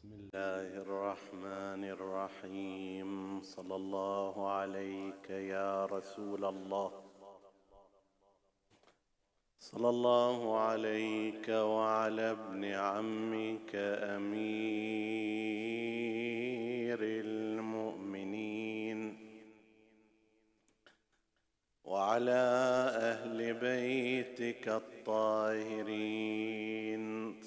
بسم الله الرحمن الرحيم. صلى الله عليك يا رسول الله. صلى الله عليك وعلى ابن عمك أمير المؤمنين. وعلى أهل بيتك الطاهرين.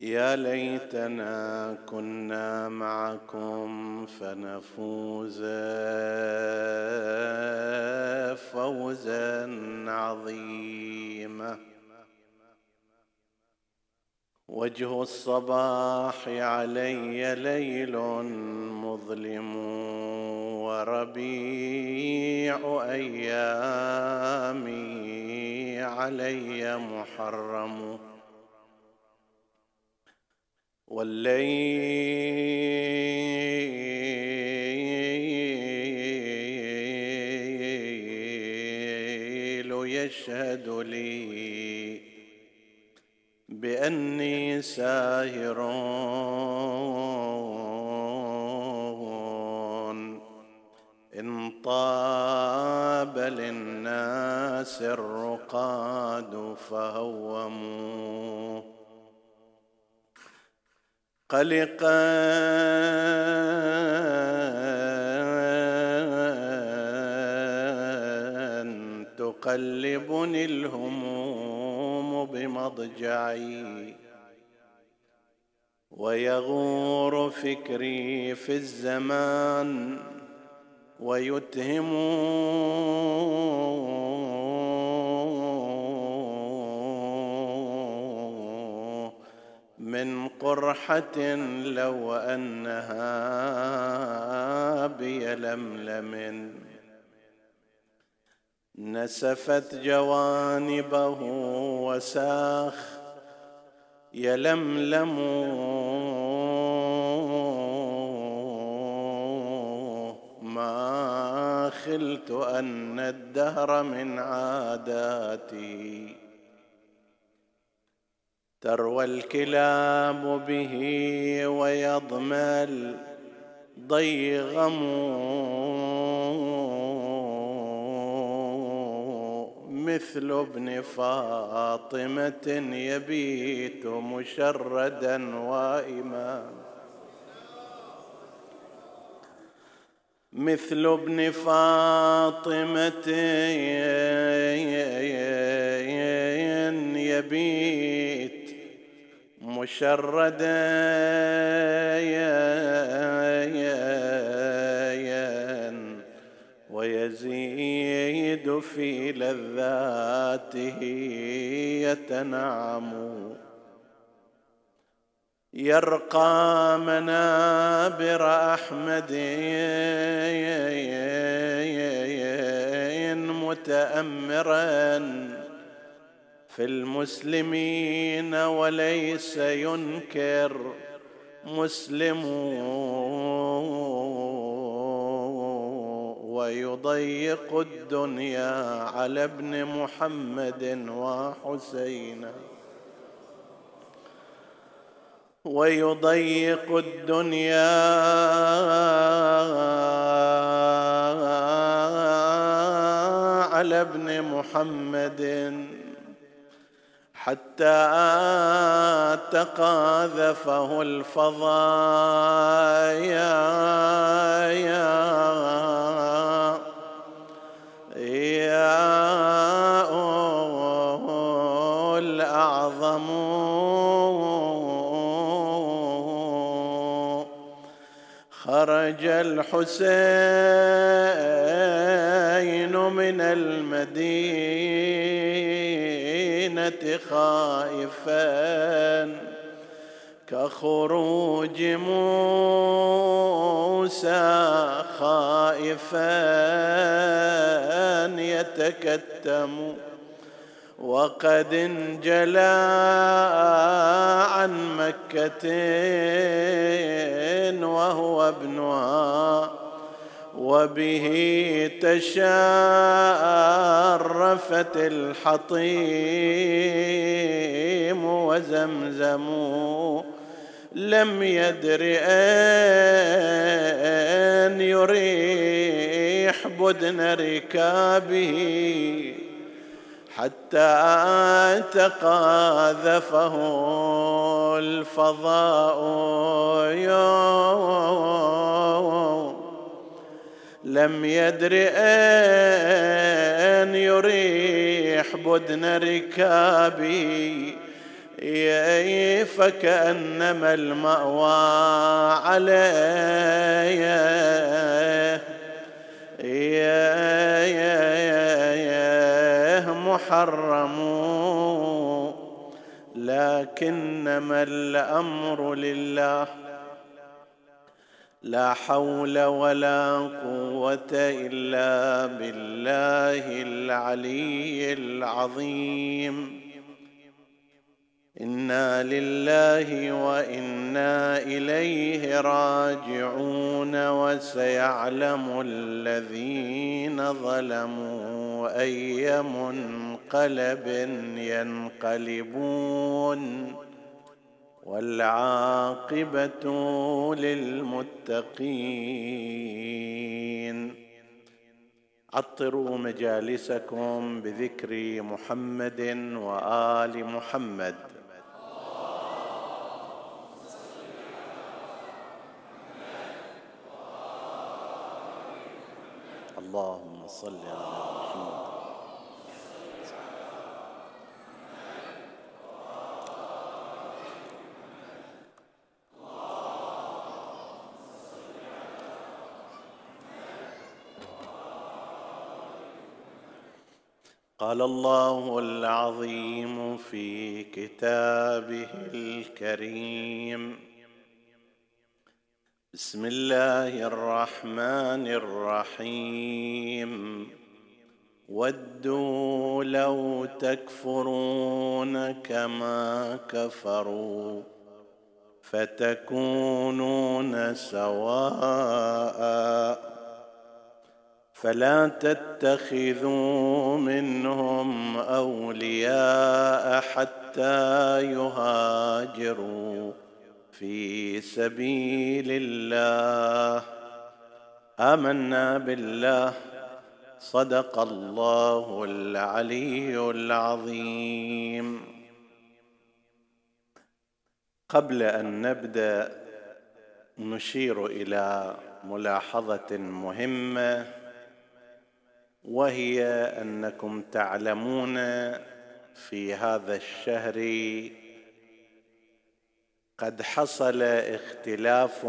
يا ليتنا كنا معكم فنفوز فوزا عظيما. وجه الصباح علي ليل مظلم وربيع أيامي علي محرم. والليل يشهد لي بأني ساهر. إن طاب للناس الرقاد فهوموا. قلقا تقلبني الهموم بمضجعي ويغور فكري في الزمان ويتهم من قرحة لو أنها بيلملم. نسفت جوانبه وساخ يلملم. ما خلت أن الدهر من عاداتي. تروى الكلاب به ويضمل ضيغم مثل ابن فاطمة يبيت مشردا وائما مثل ابن فاطمة يبيت مشردا ويزيد في لذاته يتنعم يرقى منابر احمد متامرا في المسلمين وليس ينكر مسلم ويضيق الدنيا على ابن محمد وحسين ويضيق الدنيا على ابن محمد حتى تقاذفه الفضايا. يا يا الأعظم خرج الحسين من المدينة. خائفا كخروج موسى خائفا يتكتم وقد انجلى عن مكة وهو ابنها وبه تشارفت الحطيم وزمزم لم يدر أن يريح بدن ركابه حتى تقاذفه الفضاء يوم لم يدر أن يريح بدن ركابي. فكأنما المأوى عليه محرم. لكنما الأمر لله. لا حول ولا قوة إلا بالله العلي العظيم. إنا لله وإنا إليه راجعون وسيعلم الذين ظلموا أي منقلب ينقلبون. والعاقبة للمتقين. عطروا مجالسكم بذكر محمد وآل محمد. اللهم صل على محمد قال الله العظيم في كتابه الكريم. بسم الله الرحمن الرحيم. ودوا لو تكفرون كما كفروا فتكونون سواء فلا تتخذوا منهم أولياء حتى يهاجروا في سبيل الله. آمنا بالله. صدق الله العلي العظيم. قبل أن نبدأ نشير إلى ملاحظة مهمة. وهي أنكم تعلمون في هذا الشهر قد حصل اختلاف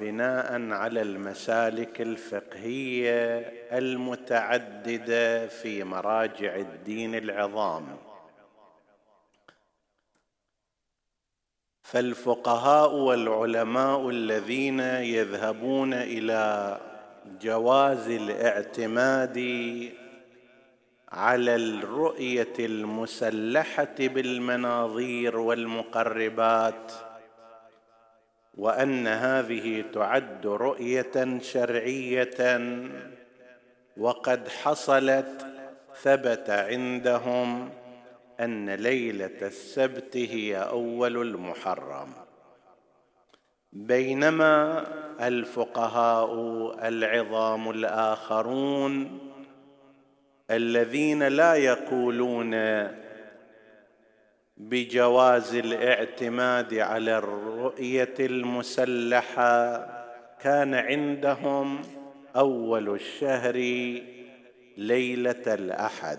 بناء على المسالك الفقهية المتعددة في مراجع الدين العظام. فالفقهاء والعلماء الذين يذهبون إلى جواز الاعتماد على الرؤية المسلحة بالمناظير والمقربات وأن هذه تعد رؤية شرعية وقد حصلت ثبت عندهم أن ليلة السبت هي أول المحرم. بينما الفقهاء العظام الآخرون الذين لا يقولون بجواز الاعتماد على الرؤية المسلحة كان عندهم أول الشهر ليلة الأحد.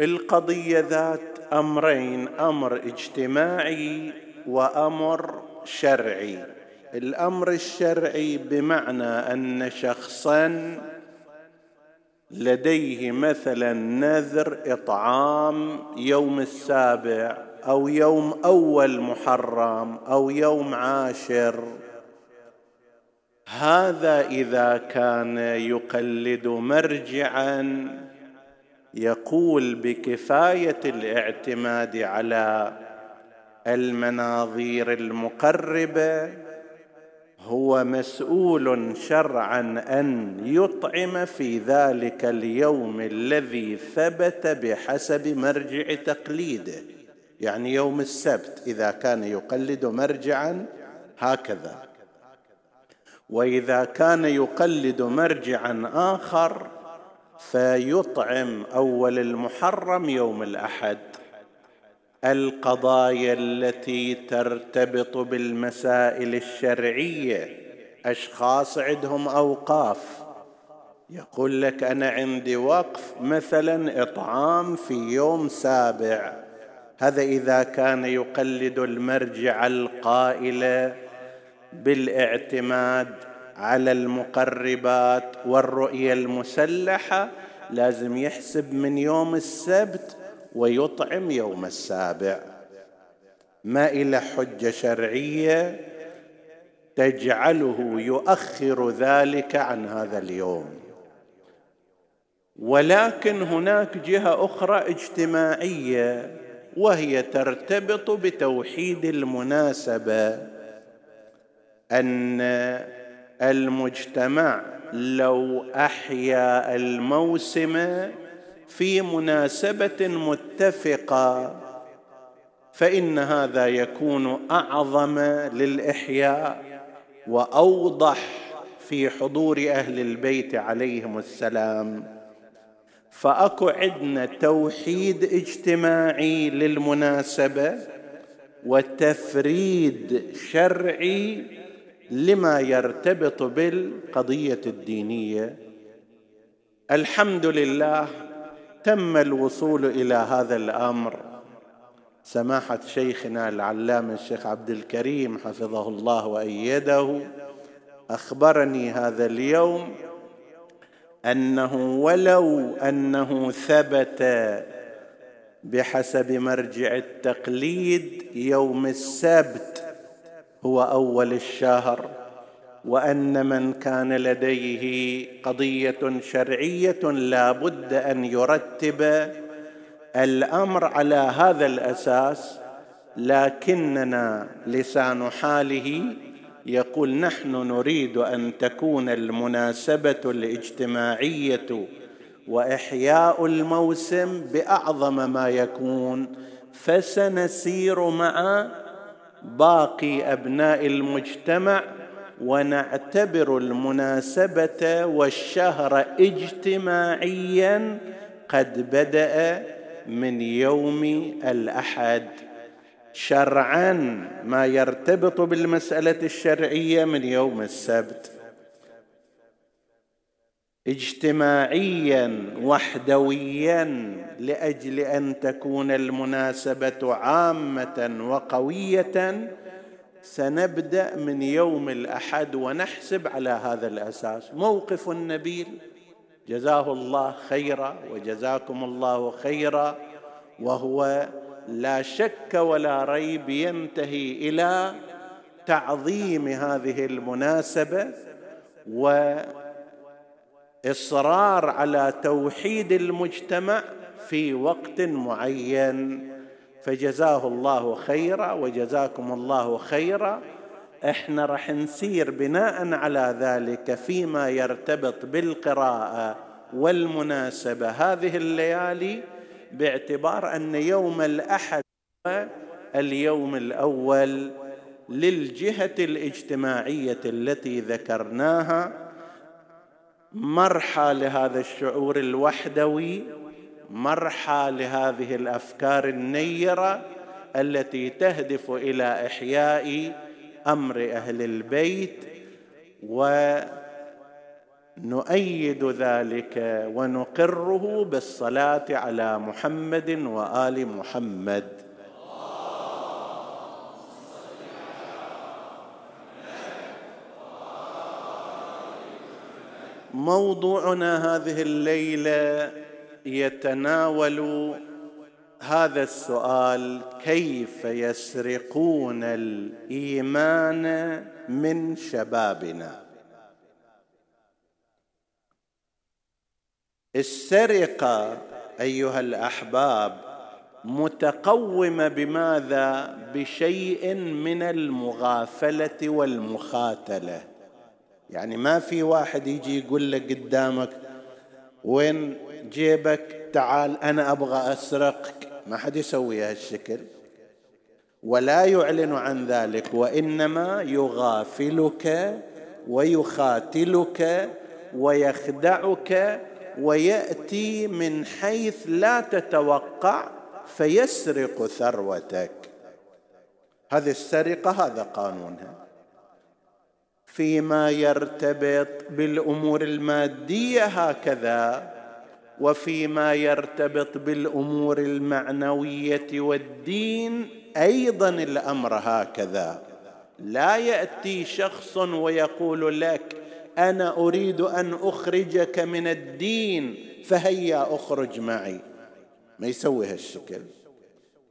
القضية ذات أمرين أمر اجتماعي وأمر شرعي. الأمر الشرعي بمعنى أن شخصا لديه مثلا نذر إطعام يوم السابع أو يوم أول محرم أو يوم عاشر. هذا إذا كان يقلد مرجعا يقول بكفاية الاعتماد على المناظير المقربة هو مسؤول شرعا أن يطعم في ذلك اليوم الذي ثبت بحسب مرجع تقليده يعني يوم السبت إذا كان يقلد مرجعا هكذا. وإذا كان يقلد مرجعا آخر فيطعم أول المحرم يوم الأحد. القضايا التي ترتبط بالمسائل الشرعية. أشخاص عندهم أوقاف. يقول لك أنا عندي وقف مثلا إطعام في يوم سابع. هذا إذا كان يقلد المرجع القائل بالاعتماد على المقربات والرؤية المسلحة لازم يحسب من يوم السبت ويطعم يوم السابع. ما إلى حجة شرعية تجعله يؤخر ذلك عن هذا اليوم. ولكن هناك جهة أخرى اجتماعية وهي ترتبط بتوحيد المناسبة أن المجتمع لو أحيا الموسم في مناسبة متفقة. فإن هذا يكون أعظم للإحياء وأوضح في حضور أهل البيت عليهم السلام. فأكو عندنا توحيد اجتماعي للمناسبة وتفريد شرعي لما يرتبط بالقضية الدينية. الحمد لله تم الوصول إلى هذا الأمر؟ سماحة شيخنا العلامة الشيخ عبد الكريم حفظه الله وأيده أخبرني هذا اليوم أنه ولو أنه ثبت بحسب مرجع التقليد يوم السبت هو أول الشهر. وأن من كان لديه قضية شرعية لا بد أن يرتب الأمر على هذا الأساس لكننا لسان حاله يقول نحن نريد أن تكون المناسبة الاجتماعية وإحياء الموسم بأعظم ما يكون فسنسير مع باقي أبناء المجتمع ونعتبر المناسبة والشهر اجتماعيا قد بدأ من يوم الأحد. شرعا ما يرتبط بالمسألة الشرعية من يوم السبت. اجتماعيا وحدويا لأجل أن تكون المناسبة عامة وقوية سنبدأ من يوم الأحد ونحسب على هذا الأساس. موقف النبيل. جزاه الله خيرا وجزاكم الله خيرا. وهو لا شك ولا ريب ينتهي إلى تعظيم هذه المناسبة وإصرار على توحيد المجتمع في وقت معين. فجزاه الله خيرا وجزاكم الله خيرا. إحنا راح نسير بناء على ذلك فيما يرتبط بالقراءة والمناسبة. هذه الليالي باعتبار أن يوم الأحد اليوم الأول للجهة الاجتماعية التي ذكرناها. مرحى لهذا الشعور الوحدوي مرحى لهذه الأفكار النيرة التي تهدف إلى إحياء أمر أهل البيت ونؤيد ذلك ونقره بالصلاة على محمد وآل محمد. موضوعنا هذه الليلة يتناول هذا السؤال كيف يسرقون الإيمان من شبابنا؟ السرقة أيها الأحباب متقومة بماذا؟ بشيء من المغافلة والمخاتلة. يعني ما في واحد يجي يقول لك قدامك وين جيبك تعال أنا أبغى أسرقك. ما حد يسوي هالشكل. ولا يعلن عن ذلك وإنما يغافلك ويخاتلك ويخدعك ويأتي من حيث لا تتوقع فيسرق ثروتك. هذه السرقة هذا قانونها فيما يرتبط بالأمور المادية هكذا. وفيما يرتبط بالأمور المعنوية والدين أيضا الأمر هكذا. لا يأتي شخص ويقول لك أنا أريد أن أخرجك من الدين فهيا أخرج معي. ما يسوي هالشكل.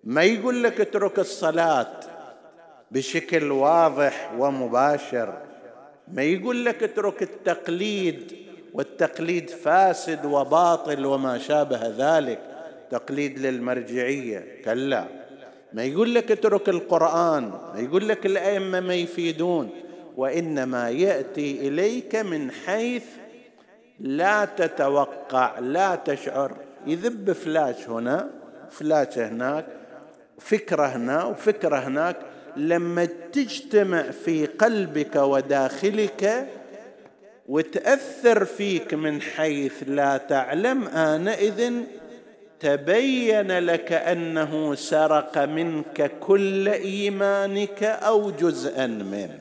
ما يقول لك اترك الصلاة بشكل واضح ومباشر. ما يقول لك اترك التقليد والتقليد فاسد وباطل وما شابه ذلك. تقليد للمرجعية كلا. ما يقول لك اترك القرآن ما يقول لك الأئمة ما يفيدون. وإنما يأتي إليك من حيث لا تتوقع لا تشعر. يذب فلاش هنا فلاش هناك فكرة هنا وفكرة هناك. لما تجتمع في قلبك وداخلك وتأثر فيك من حيث لا تعلم آنئذ تبين لك أنه سرق منك كل إيمانك أو جزءا منه.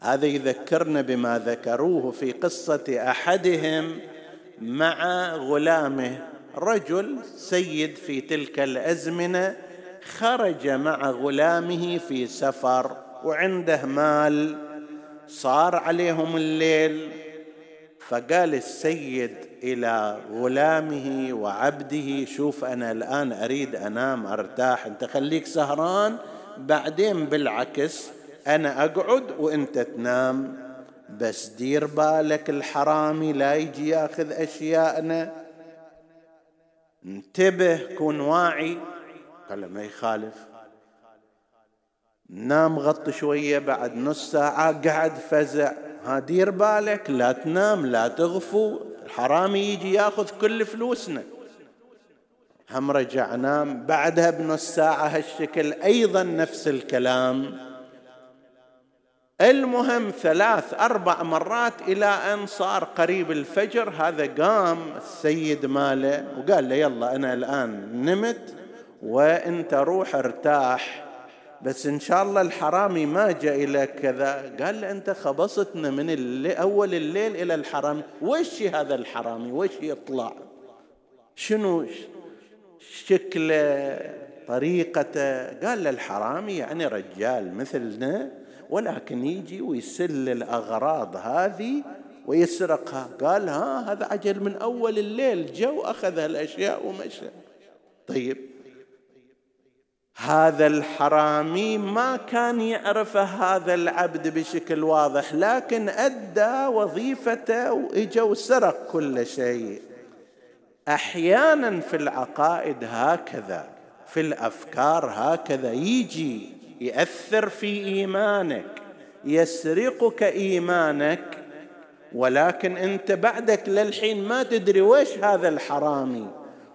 هذا يذكرنا بما ذكروه في قصة أحدهم مع غلامه. رجل سيد في تلك الأزمنة خرج مع غلامه في سفر وعنده مال صار عليهم الليل فقال السيد إلى غلامه وعبده شوف أنا الآن أريد أنام أرتاح أنت خليك سهران بعدين بالعكس أنا أقعد وأنت تنام. بس دير بالك الحرامي لا يجي ياخذ أشياءنا. انتبه كن واعي. قال ما يخالف. نام غط شوية بعد نص ساعة قعد فزع. ها دير بالك لا تنام لا تغفو. الحرامي يجي ياخذ كل فلوسنا. هم رجع نام بعدها بنص ساعة هالشكل أيضا نفس الكلام. المهم ثلاث أربع مرات إلى أن صار قريب الفجر هذا قام السيد ماله وقال له يلا أنا الآن نمت وإنت روح ارتاح. بس إن شاء الله الحرامي ما جاء إلى كذا. قال له أنت خبصتنا من الليل أول الليل إلى الحرامي. وش هذا الحرامي؟ وش يطلع شنو شكله طريقته؟ قال له الحرامي يعني رجال مثلنا ولكن يجي ويسل الأغراض هذه ويسرقها. قال ها هذا عجل من أول الليل جو أخذ الأشياء ومشى. طيب هذا الحرامي ما كان يعرف هذا العبد بشكل واضح لكن أدى وظيفته وإجا وسرق كل شيء. أحيانا في العقائد هكذا في الأفكار هكذا يجي يأثر في إيمانك يسرقك إيمانك ولكن أنت بعدك للحين ما تدري وش هذا الحرامي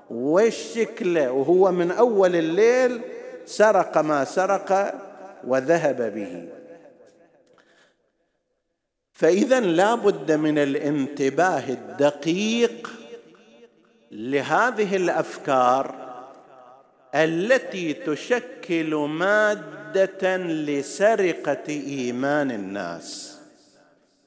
وش شكله وهو من أول الليل سرق ما سرق وذهب به. فإذا لا بد من الانتباه الدقيق لهذه الأفكار التي تشكل مادة لسرقة إيمان الناس.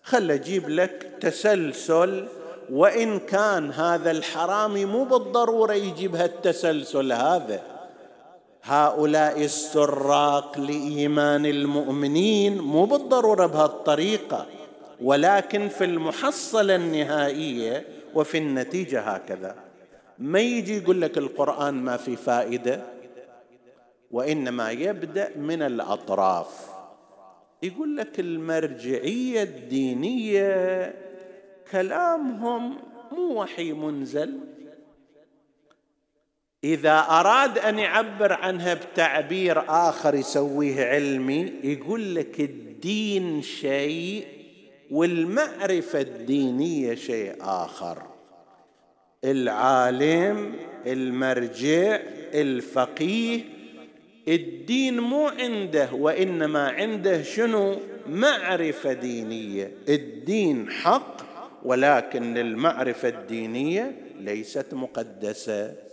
خل أجيب لك تسلسل وإن كان هذا الحرامي مو بالضرورة يجيب هالتسلسل هذا. هؤلاء السراق لإيمان المؤمنين مو بالضرورة بهالطريقة ولكن في المحصلة النهائية وفي النتيجة هكذا. ما يجي يقول لك القرآن ما في فائدة وإنما يبدأ من الأطراف. يقول لك المرجعية الدينية كلامهم مو وحي منزل إذا أراد أن يعبر عنها بتعبير آخر يسويه علمي يقول لك الدين شيء والمعرفة الدينية شيء آخر. العالم المرجع الفقيه الدين مو عنده وإنما عنده شنو؟ معرفة دينية. الدين حق ولكن المعرفة الدينية ليست مقدسة.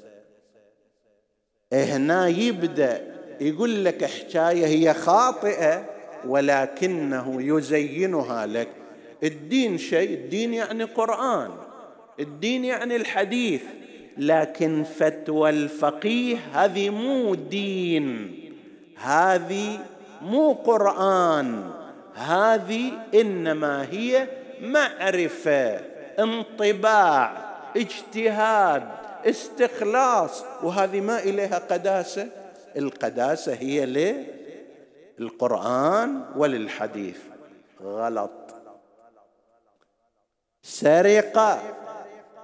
هنا يبدأ يقول لك حكاية هي خاطئة ولكنه يزينها لك. الدين شيء الدين يعني قرآن الدين يعني الحديث لكن فتوى الفقيه هذه مو دين هذه مو قرآن هذه إنما هي معرفة انطباع اجتهاد. استخلاص. وهذه ما إليها قداسة؟ القداسة هي للقران وللحديث. غلط. سرقة.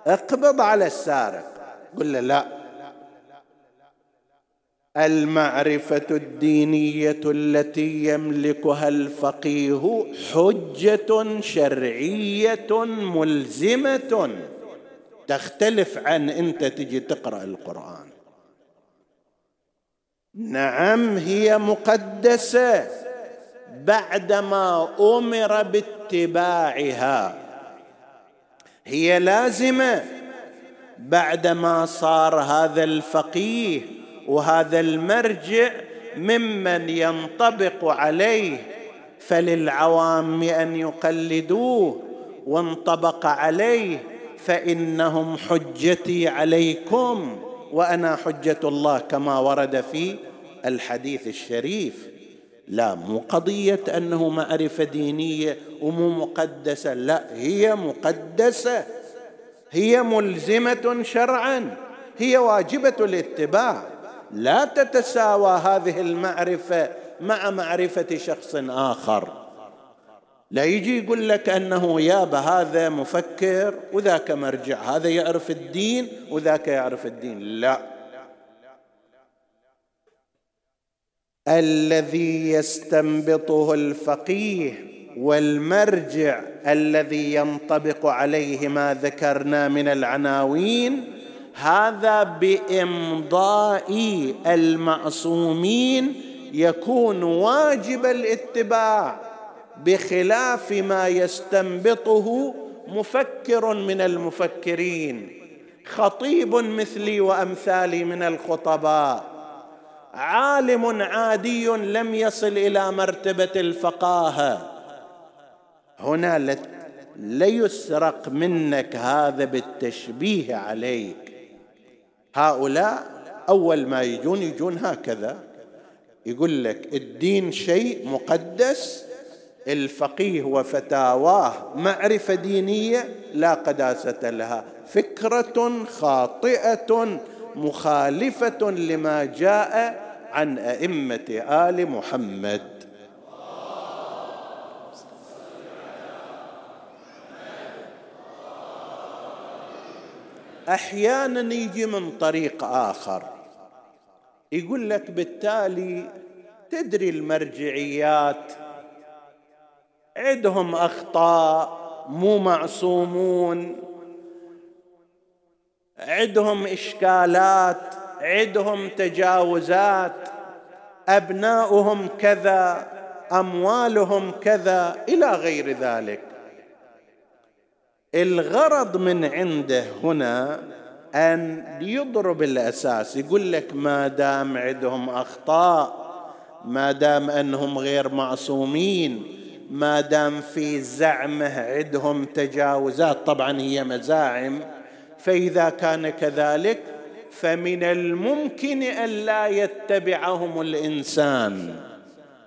اقبض على السارق. قل له لا. المعرفة الدينية التي يملكها الفقيه حجة شرعية ملزمة. تختلف عن انت تجي تقرأ القرآن. نعم هي مقدسة بعدما أمر باتباعها. هي لازمة بعدما صار هذا الفقيه وهذا المرجع ممن ينطبق عليه فللعوام أن يقلدوه وانطبق عليه فإنهم حجتي عليكم وأنا حجة الله كما ورد في الحديث الشريف. لا مو قضية أنه معرفة دينية ومو مقدسة لا هي مقدسة. هي ملزمة شرعا هي واجبة الاتباع. لا تتساوى هذه المعرفة مع معرفة شخص آخر. لا يجي يقول لك أنه يابا هذا مفكر وذاك مرجع هذا يعرف الدين وذاك يعرف الدين. لا. الذي يستنبطه الفقيه والمرجع الذي ينطبق عليه ما ذكرنا من العناوين هذا بإمضاء المعصومين يكون واجب الاتباع. بخلاف ما يستنبطه مفكر من المفكرين خطيب مثلي وأمثالي من الخطباء عالم عادي لم يصل إلى مرتبة الفقاهة. هنا ليسرق منك هذا بالتشبيه عليك. هؤلاء أول ما يجون يجون هكذا. يقول لك الدين شيء مقدس الفقيه وفتاواه معرفة دينية لا قداسة لها. فكرة خاطئة مخالفة لما جاء عن أئمة آل محمد. أحيانا يجي من طريق آخر. يقول لك بالتالي تدري المرجعيات عندهم أخطاء مو معصومون. عندهم إشكالات عندهم تجاوزات. أبناؤهم كذا أموالهم كذا إلى غير ذلك. الغرض من عنده هنا أن يضرب الأساس يقول لك ما دام عندهم أخطاء ما دام أنهم غير معصومين ما دام في زعمه عندهم تجاوزات طبعا هي مزاعم. فإذا كان كذلك فمن الممكن أن لا يتبعهم الإنسان.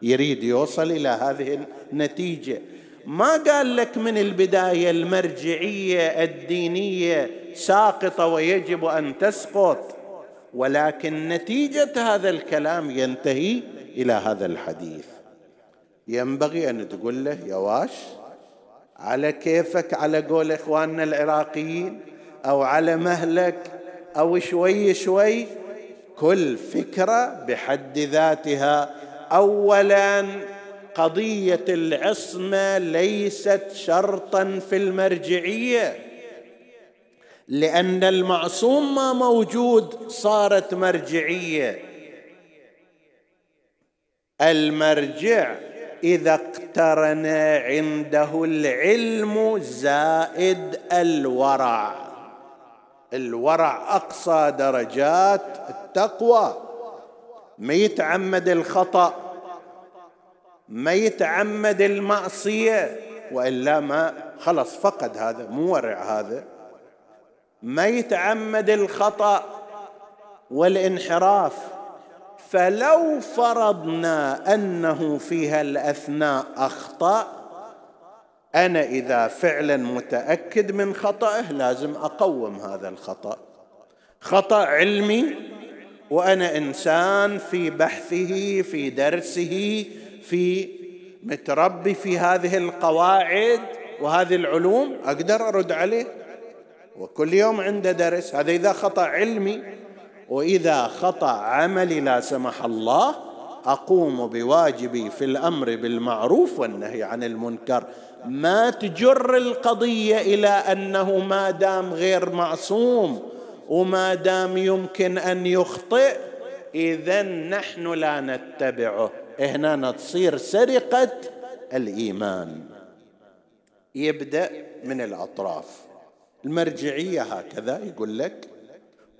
يريد يوصل إلى هذه النتيجة. ما قال لك من البداية المرجعية الدينية ساقطة ويجب أن تسقط؟ ولكن نتيجة هذا الكلام ينتهي إلى هذا الحديث. ينبغي أن تقول له يا واش على كيفك على قول إخواننا العراقيين أو على مهلك أو شوي شوي كل فكرة بحد ذاتها. اولا قضية العصمة ليست شرطا في المرجعية لأن المعصوم ما موجود صارت مرجعية. المرجع إذا اقترن عنده العلم زائد الورع. الورع أقصى درجات التقوى. ما يتعمد الخطأ ما يتعمد المعصية وإلا ما خلص فقد هذا مو ورع هذا. ما يتعمد الخطأ والانحراف. فلو فرضنا أنه في هالأثناء أخطأ أنا إذا فعلا متأكد من خطأه لازم أقوم هذا الخطأ. خطأ علمي وأنا إنسان في بحثه في درسه في متربي في هذه القواعد وهذه العلوم أقدر أرد عليه. وكل يوم عنده درس. هذا إذا خطأ علمي وإذا خطأ عملي لا سمح الله أقوم بواجبي في الأمر بالمعروف والنهي عن المنكر. ما تجر القضية إلى أنه ما دام غير معصوم وما دام يمكن أن يخطئ إذا نحن لا نتبعه. هنا تصير سرقة الإيمان. يبدأ من الأطراف. المرجعية هكذا يقول لك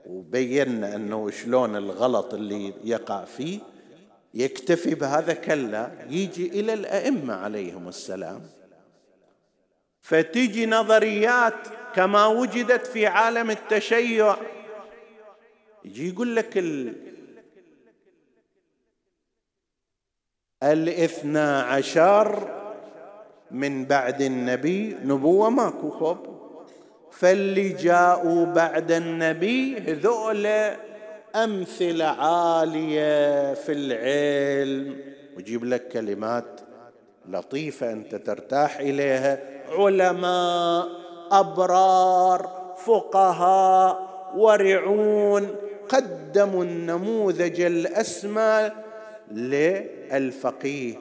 وبينا أنه شلون الغلط اللي يقع فيه يكتفي بهذا كلا يجي إلى الأئمة عليهم السلام. فتجي نظريات كما وجدت في عالم التشيع. يجي يقول لك الاثنا عشر من بعد النبي نبوة ماكو خب فاللي جاءوا بعد النبي هذول أمثلة عالية في العلم. ويجيب لك كلمات لطيفة أنت ترتاح إليها. علماء أبرار فقهاء ورعون قدموا النموذج الأسمى للفقيه.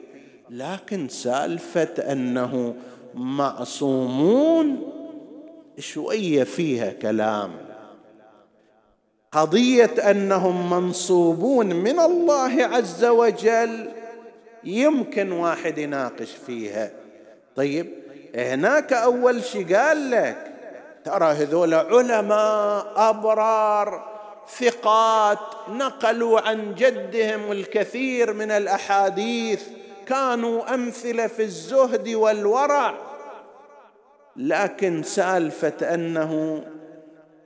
لكن سالفة أنه معصومون شوية فيها كلام. قضية أنهم منصوبون من الله عز وجل يمكن واحد يناقش فيها. طيب هناك أول شيء قال لك؟ ترى هذول علماء أبرار ثقات نقلوا عن جدهم الكثير من الأحاديث كانوا أمثلة في الزهد والورع. لكن سالفة أنه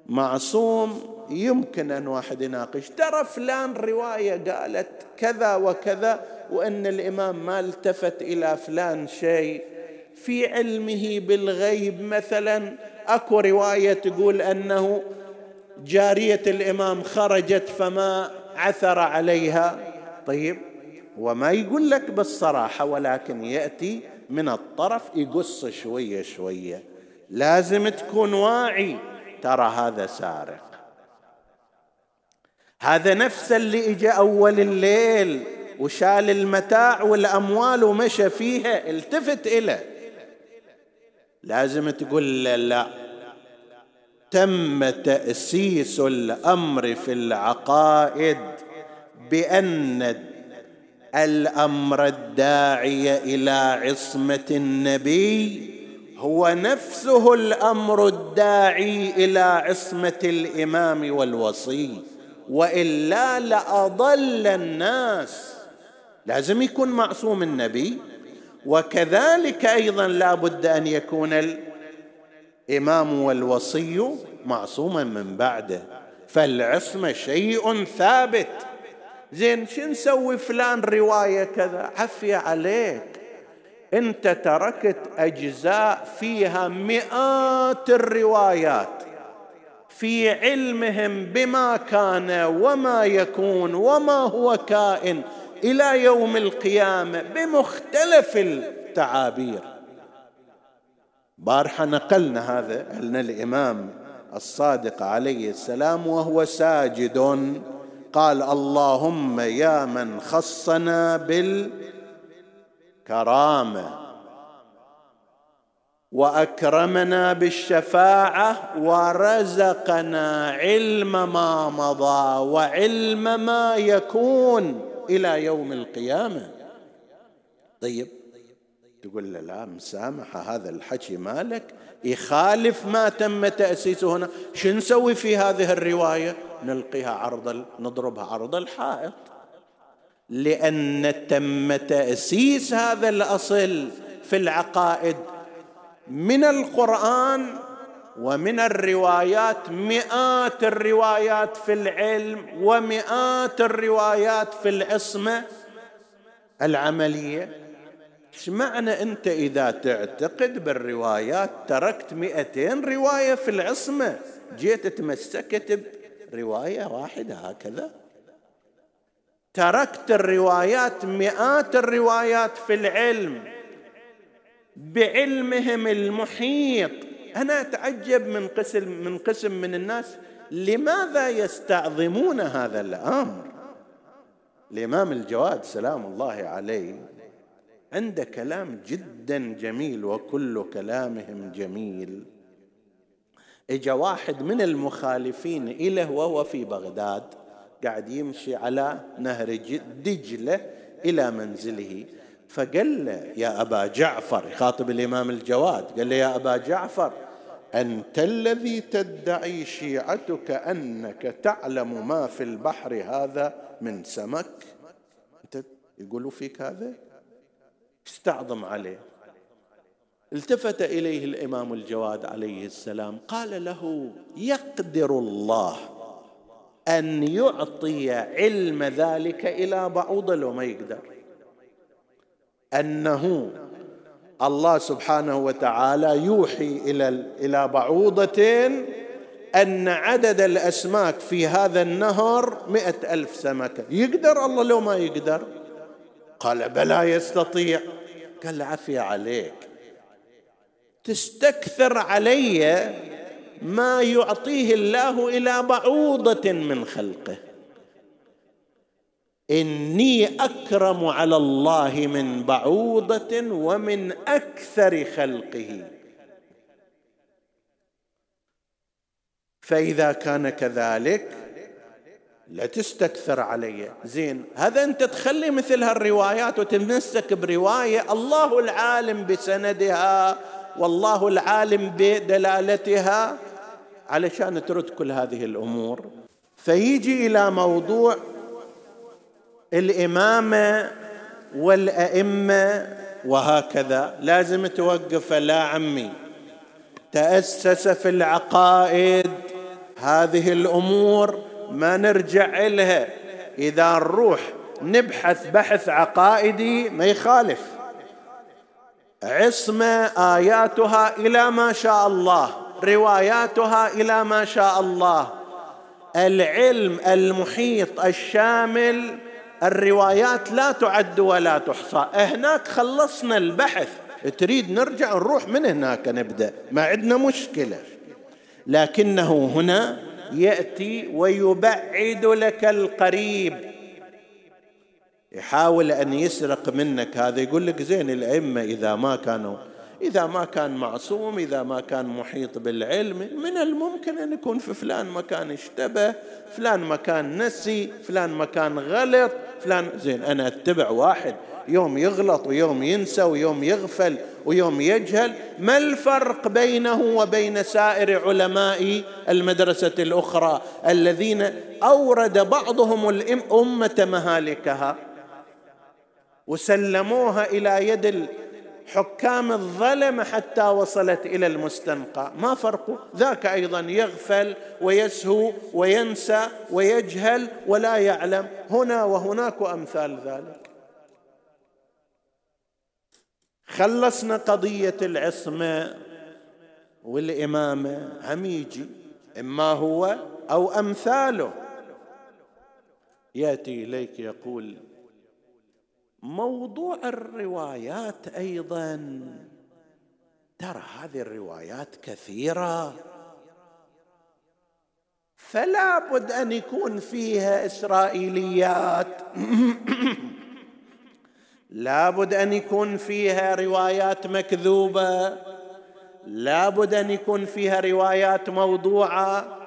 معصوم يمكن أن واحد يناقش. ترى فلان رواية قالت كذا وكذا وأن الإمام ما التفت إلى فلان شيء. في علمه بالغيب مثلا أكو رواية تقول أنه جارية الإمام خرجت فما عثر عليها. طيب وما يقول لك بالصراحة ولكن يأتي من الطرف يقص شوية شوية. لازم تكون واعي. ترى هذا سارق. هذا نفس اللي اجى أول الليل وشال المتاع والأموال ومشى فيها. التفت اليه لازم تقول له لا. تم تأسيس الأمر في العقائد بأن الأمر الداعي إلى عصمة النبي هو نفسه الأمر الداعي إلى عصمة الإمام والوصي والا لأضل الناس. لازم يكون معصوم النبي وكذلك أيضا لا بد أن يكون الإمام والوصي معصوما من بعده. فالعصمة شيء ثابت. زين شو نسوي فلان رواية كذا؟ عفية عليك. أنت تركت أجزاء فيها مئات الروايات. في علمهم بما كان وما يكون وما هو كائن إلى يوم القيامة بمختلف التعابير. بارحة نقلنا هذا ان الإمام الصادق عليه السلام وهو ساجد. قال اللهم يا من خصنا بالكرامة وأكرمنا بالشفاعة ورزقنا علم ما مضى وعلم ما يكون إلى يوم القيامة. طيب تقول له لا مسامحة هذا الحكي مالك يخالف ما تم تأسيسه هنا. شو نسوي في هذه الرواية؟ نلقيها عرض نضربها عرض الحائط. لأن تم تأسيس هذا الأصل في العقائد من القرآن ومن الروايات مئات الروايات في العلم ومئات الروايات في العصمه العملية. إيش معنى أنت إذا تعتقد بالروايات تركت مئتين رواية في العصمه جيت تمسكت بروايه واحدة هكذا. تركت الروايات مئات الروايات في العلم بعلمهم المحيط. أنا أتعجب من قسم من قسم من الناس. لماذا يستعظمون هذا الأمر؟ الإمام الجواد سلام الله عليه عنده كلام جدا جميل وكل كلامهم جميل. إجا واحد من المخالفين إله وهو في بغداد قاعد يمشي على نهر دجلة إلى منزله. فقال له يا أبا جعفر يخاطب الإمام الجواد قال له يا أبا جعفر أنت الذي تدعي شيعتك أنك تعلم ما في البحر هذا من سمك؟ أنت يقولوا فيك هذا؟ استعظم عليه. التفت إليه الإمام الجواد عليه السلام قال له يقدر الله أن يعطي علم ذلك إلى بعوض لو ما يقدر. أنه الله سبحانه وتعالى يوحي إلى إلى بعوضة أن عدد الأسماك في هذا النهر مئة ألف سمكة. يقدر الله لو ما يقدر؟ قال بلى يستطيع. قال عفي عليك. تستكثر علي ما يعطيه الله إلى بعوضة من خلقه. إني أكرم على الله من بعوضة ومن أكثر خلقه. فإذا كان كذلك لا تستكثر علي. زين هذا أنت تخلي مثل هالروايات وتمسك برواية الله العالم بسندها والله العالم بدلالتها علشان ترد كل هذه الأمور. فيجي إلى موضوع الإمامة والأئمة وهكذا. لازم توقف. لا عمي تأسس في العقائد هذه الأمور ما نرجع لها إذا نروح نبحث بحث عقائدي ما يخالف. عصمة آياتها إلى ما شاء الله رواياتها إلى ما شاء الله. العلم المحيط الشامل الروايات لا تعد ولا تحصى. هناك خلصنا البحث. تريد نرجع نروح من هناك نبدأ؟ ما عندنا مشكلة. لكنه هنا يأتي ويبعد لك القريب. يحاول أن يسرق منك هذا يقول لك زين الأئمة إذا ما كانوا إذا ما كان معصوم إذا ما كان محيط بالعلم من الممكن أن يكون في فلان مكان اشتبه فلان مكان نسي فلان مكان غلط فلان زين أنا أتبع واحد يوم يغلط ويوم ينسى ويوم يغفل ويوم يجهل ما الفرق بينه وبين سائر علماء المدرسة الأخرى الذين أورد بعضهم الأمة مهالكها؟ وسلموها إلى يد الحكام الظلمه حتى وصلت إلى المستنقع ما فرقه؟ ذاك أيضا يغفل ويسهو وينسى ويجهل ولا يعلم. هنا وهناك وامثال ذلك. خلصنا قضية العصمة والامامه هم يجي إما هو أو أمثاله. يأتي إليك يقول موضوع الروايات أيضا. ترى هذه الروايات كثيرة. فلا بد أن يكون فيها إسرائيليات. لا بد أن يكون فيها روايات مكذوبة. لا بد أن يكون فيها روايات موضوعة.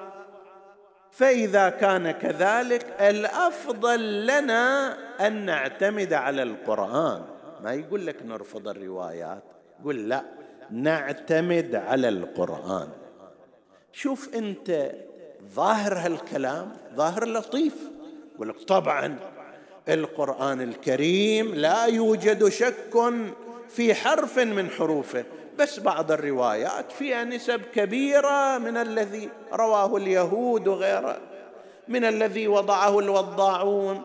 فإذا كان كذلك الأفضل لنا أن نعتمد على القرآن. ما يقول لك نرفض الروايات؟ يقول لا نعتمد على القرآن. شوف أنت ظاهر هالكلام؟ ظاهر لطيف. يقول لك طبعا القرآن الكريم لا يوجد شك في حرف من حروفه. بس بعض الروايات فيها نسب كبيرة من الذي رواه اليهود وغيره من الذي وضعه الوضاعون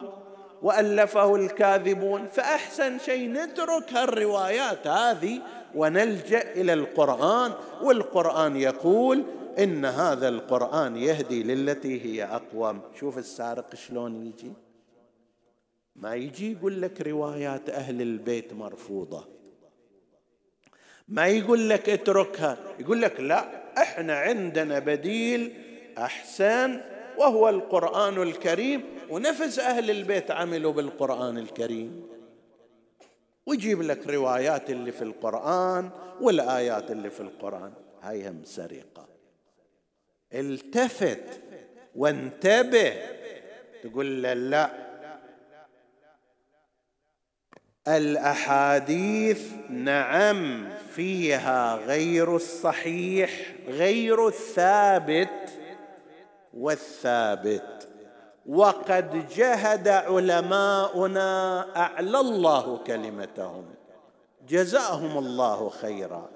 وألفه الكاذبون. فأحسن شيء نترك هالروايات هذه ونلجأ إلى القرآن والقرآن يقول إن هذا القرآن يهدي للتي هي أقوم. شوف السارق شلون يجي. ما يجي يقول لك روايات أهل البيت مرفوضة. ما يقول لك اتركها. يقول لك لا إحنا عندنا بديل أحسن وهو القرآن الكريم ونفس أهل البيت عملوا بالقرآن الكريم. ويجيب لك روايات اللي في القرآن والآيات اللي في القرآن. هاي هم سرقة. التفت وانتبه. تقول له لا. الأحاديث نعم. فيها غير الصحيح غير الثابت والثابت. وقد جهد علماؤنا أعلى الله كلمتهم. جزاهم الله خيرا.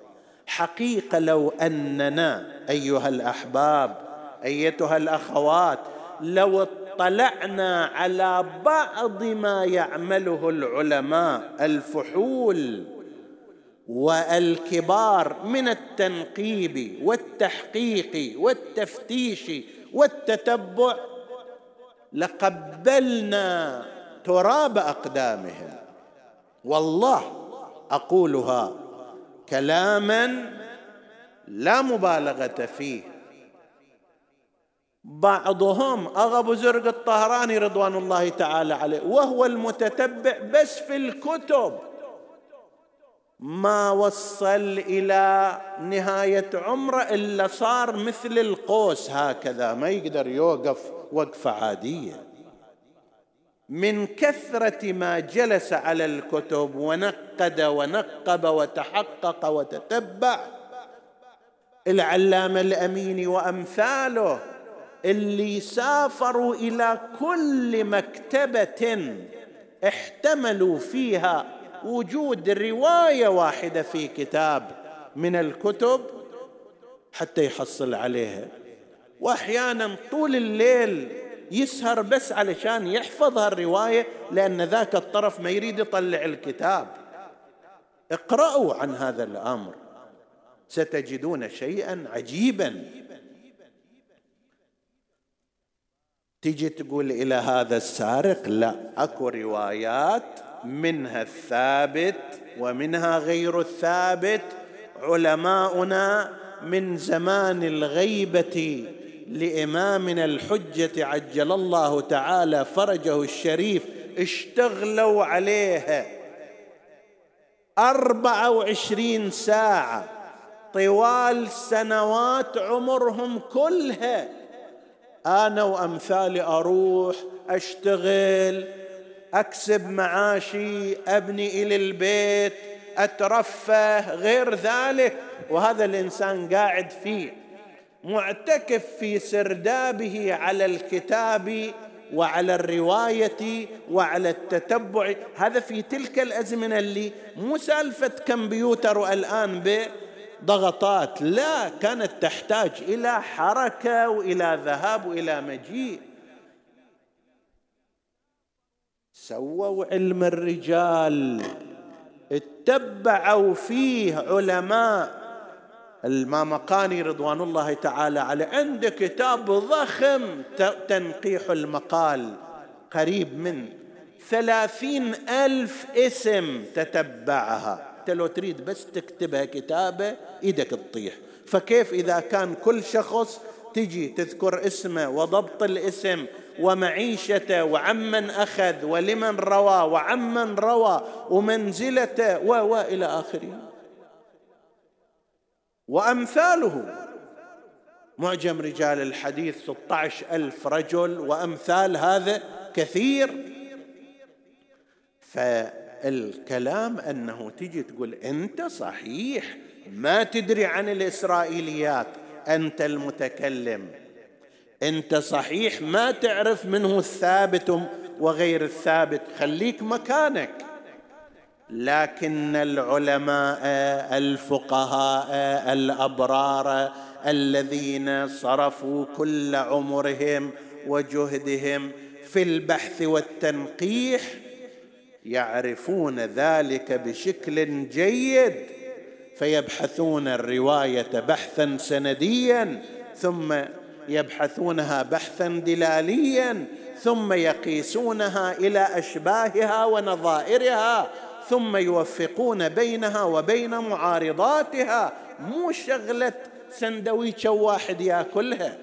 حقيقة لو أننا أيها الأحباب أيتها الأخوات لو اطلعنا على بعض ما يعمله العلماء الفحول والكبار من التنقيب والتحقيق والتفتيش والتتبع لقبلنا تراب أقدامهم. والله أقولها كلاما لا مبالغة فيه. بعضهم أغب زرق الطهراني رضوان الله تعالى عليه وهو المتتبع بس في الكتب. ما وصل إلى نهاية عمره إلا صار مثل القوس هكذا ما يقدر يوقف وقفة عادية. من كثرة ما جلس على الكتب ونقد ونقب وتحقق وتتبع العلامة الأمين وأمثاله اللي سافروا إلى كل مكتبة احتملوا فيها وجود رواية واحدة في كتاب من الكتب حتى يحصل عليها. وأحيانا طول الليل يسهر بس علشان يحفظ هالرواية لأن ذاك الطرف ما يريد يطلع الكتاب. اقرأوا عن هذا الأمر. ستجدون شيئا عجيبا. تيجي تقول إلى هذا السارق لا أكو روايات منها الثابت ومنها غير الثابت علماؤنا من زمان الغيبة لإمامنا الحجة عجل الله تعالى فرجه الشريف اشتغلوا عليها أربعة وعشرين ساعة. طوال سنوات عمرهم كلها. أنا وأمثالي أروح أشتغل أكسب معاشي أبني إلى البيت أترفه غير ذلك. وهذا الإنسان قاعد فيه معتكف في سردابه على الكتاب وعلى الرواية وعلى التتبع. هذا في تلك الأزمنة اللي مو سالفة كمبيوتر الآن ضغطات لا كانت تحتاج إلى حركة وإلى ذهاب وإلى مجيء. سووا علم الرجال تبعوا فيه علماء. المامقاني رضوان الله تعالى عليه. عنده كتاب ضخم تنقيح المقال قريب من ثلاثين ألف اسم تتبعها. أنت لو تريد بس تكتبها كتابة إيدك تطيح. فكيف إذا كان كل شخص تجي تذكر اسمه وضبط الاسم ومعيشته وعمن أخذ ولمن روى وعمن روى ومنزلته و والى اخره وأمثاله. معجم رجال الحديث 16 ألف رجل وأمثال هذا كثير. فالكلام أنه تجي تقول أنت صحيح ما تدري عن الإسرائيليات أنت المتكلم. أنت صحيح ما تعرف منه الثابت وغير الثابت. خليك مكانك. لكن العلماء الفقهاء الأبرار الذين صرفوا كل عمرهم وجهدهم في البحث والتنقيح يعرفون ذلك بشكل جيد فيبحثون الرواية بحثا سنديا ثم يبحثونها بحثا دلاليا ثم يقيسونها إلى أشباهها ونظائرها ثم يوفقون بينها وبين معارضاتها. مو شغلة سندويشة واحد ياكلها.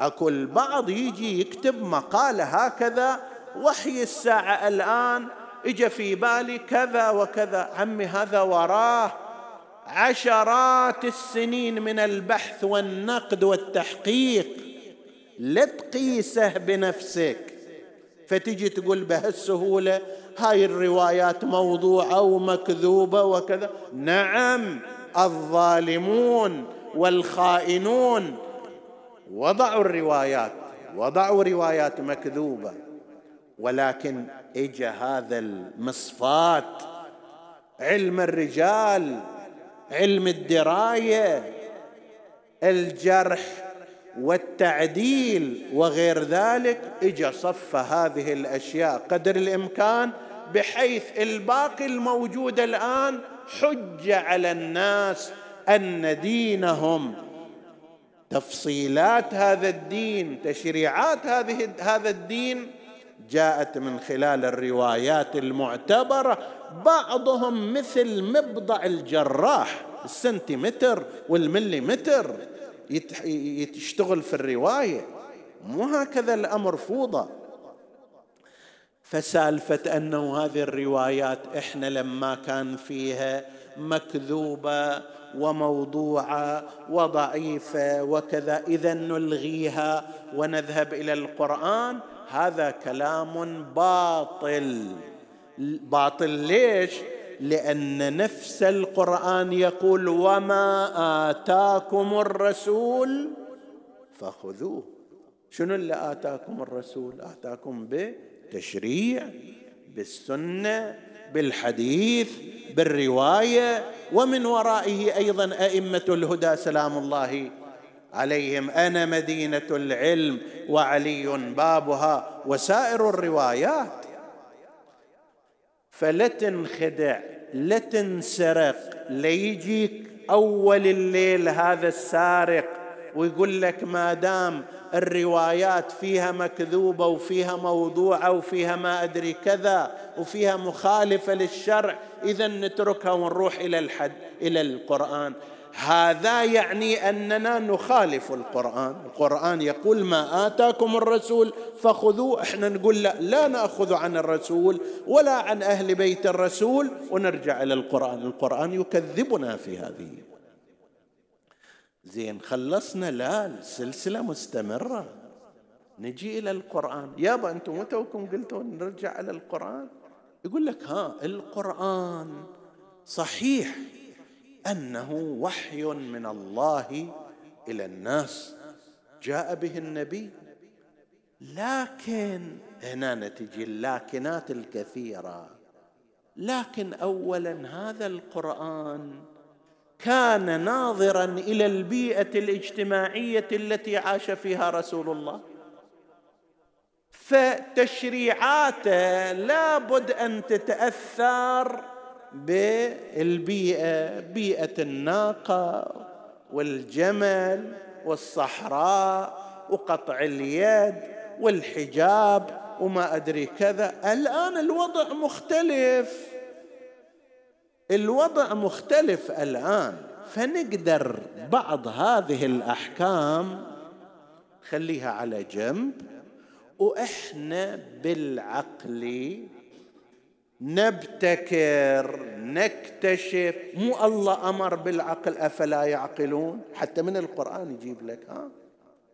اكو البعض يجي يكتب مقالة هكذا وحي الساعة الآن اجى في بالي كذا وكذا عمي هذا وراه. عشرات السنين من البحث والنقد والتحقيق. لا تقيسه بنفسك. فتجي تقول بهالسهولة هاي الروايات موضوعة ومكذوبة وكذا. نعم الظالمون والخائنون وضعوا الروايات وضعوا روايات مكذوبة. ولكن اجى هذا المصفات علم الرجال علم الدراية الجرح والتعديل وغير ذلك اجى صف هذه الأشياء قدر الإمكان بحيث الباقي الموجود الآن حجه على الناس أن دينهم تفصيلات هذا الدين تشريعات هذه هذا الدين جاءت من خلال الروايات المعتبرة بعضهم مثل مبضع الجراح السنتيمتر والمليمتر يشتغل في الرواية. مو هكذا الأمر فوضى. فسالفة أنه هذه الروايات إحنا لما كان فيها مكذوبة وموضوعة وضعيفة وكذا إذا نلغيها ونذهب إلى القرآن هذا كلام باطل. باطل ليش؟ لأن نفس القرآن يقول وما آتاكم الرسول فخذوه. شنو اللي آتاكم الرسول؟ آتاكم بتشريع بالسنة بالحديث بالرواية ومن ورائه أيضا أئمة الهدى سلام الله عليهم. أنا مدينة العلم وعلي بابها وسائر الروايات. فلا تنخدع لا تنسرق. ليجيك أول الليل هذا السارق ويقول لك ما دام الروايات فيها مكذوبة وفيها موضوعة وفيها ما أدري كذا وفيها مخالفة للشرع اذا نتركها ونروح إلى الحد إلى القرآن. هذا يعني أننا نخالف القرآن. القرآن يقول ما آتاكم الرسول فخذوه. إحنا نقول لا لا نأخذ عن الرسول ولا عن أهل بيت الرسول ونرجع إلى القرآن. القرآن يكذبنا في هذه. زين خلصنا. لا السلسلة مستمرة. نجي إلى القرآن. يابا أنتم متوكم قلتوا نرجع إلى القرآن؟ يقول لك ها القرآن صحيح. أنه وحي من الله إلى الناس. جاء به النبي. لكن هنا تجي اللاكنات الكثيرة. لكن اولا هذا القرآن كان ناظرا إلى البيئة الاجتماعية التي عاش فيها رسول الله. فتشريعاته لابد أن تتأثر بالبيئة بيئة الناقة والجمل والصحراء وقطع اليد والحجاب وما أدري كذا. الآن الوضع مختلف. الوضع مختلف الآن. فنقدر بعض هذه الأحكام. خليها على جنب. وإحنا بالعقل نبتكر نكتشف. مو الله أمر بالعقل أفلا يعقلون؟ حتى من القرآن يجيب لك ها؟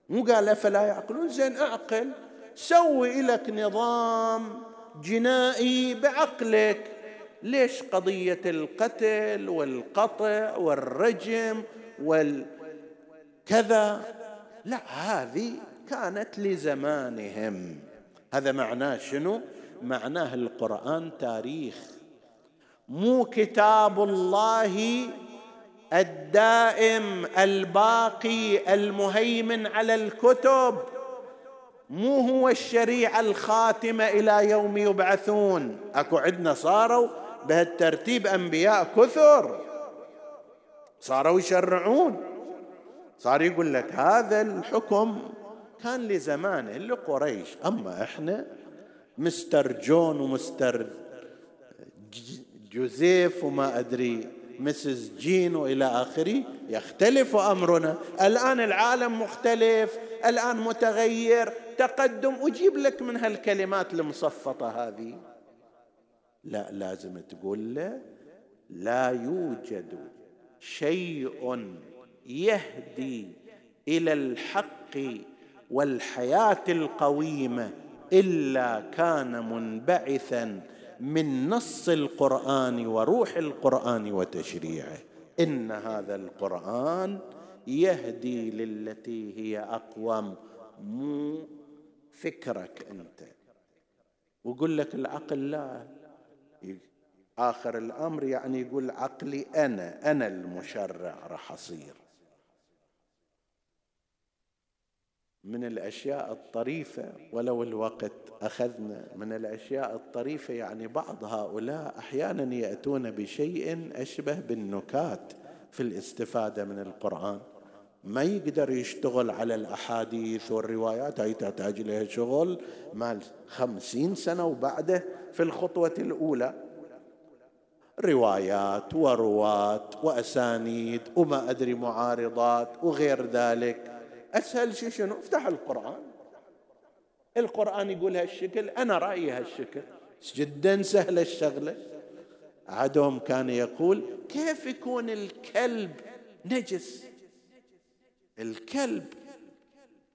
مو قال أفلا يعقلون؟ زين أعقل. سوي لك نظام جنائي بعقلك. ليش قضية القتل والقطع والرجم والكذا؟ لا هذه كانت لزمانهم. هذا معناه شنو؟ معناه القرآن تاريخ. مو كتاب الله الدائم الباقي المهيمن على الكتب. مو هو الشريعة الخاتمة إلى يوم يبعثون. أكو عندنا صاروا بهالترتيب أنبياء كثر. صاروا يشرعون. صار يقول لك هذا الحكم كان لزمانه لقريش. أما إحنا مستر جون ومستر جوزيف وما أدري مسز جين وإلى آخره. يختلف أمرنا. الآن العالم مختلف الآن متغير. تقدم أجيب لك من هالكلمات المصفطة هذه. لا لازم تقول له لا يوجد شيء يهدي إلى الحق والحياة القويمة. إلا كان منبعثا من نص القرآن وروح القرآن وتشريعه. إن هذا القرآن يهدي للتي هي أقوم. مو فكرك أنت. ويقول لك العقل لا. آخر الأمر يعني يقول عقلي أنا أنا المشرع راح أصير. من الأشياء الطريفة ولو الوقت أخذنا. من الأشياء الطريفة يعني بعض هؤلاء أحيانا يأتون بشيء أشبه بالنكات في الاستفادة من القرآن. ما يقدر يشتغل على الأحاديث والروايات هي تحتاج لها شغل مال خمسين سنة وبعده في الخطوة الأولى. روايات ورواة وأسانيد وما أدري معارضات وغير ذلك. أسهل شيء شنو؟ افتح القرآن. القرآن يقول هالشكل أنا رأيي هالشكل. جدا سهلة الشغلة. عدهم كان يقول كيف يكون الكلب نجس؟ الكلب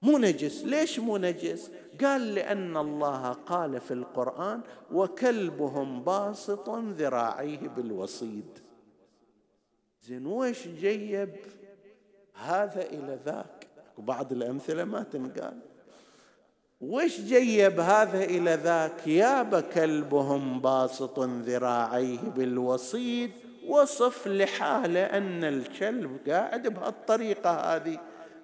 مو نجس. ليش مو نجس؟ قال لأن الله قال في القرآن وكلبهم باسط ذراعيه بالوصيد. زين وش جيب هذا إلى ذاك؟ وبعض الأمثلة ما تنقال. وش جيب هذا إلى ذاك؟ ياب كلبهم باسط ذراعيه بالوصيد وصف لحاله أن الكلب قاعد بهالطريقة هذه.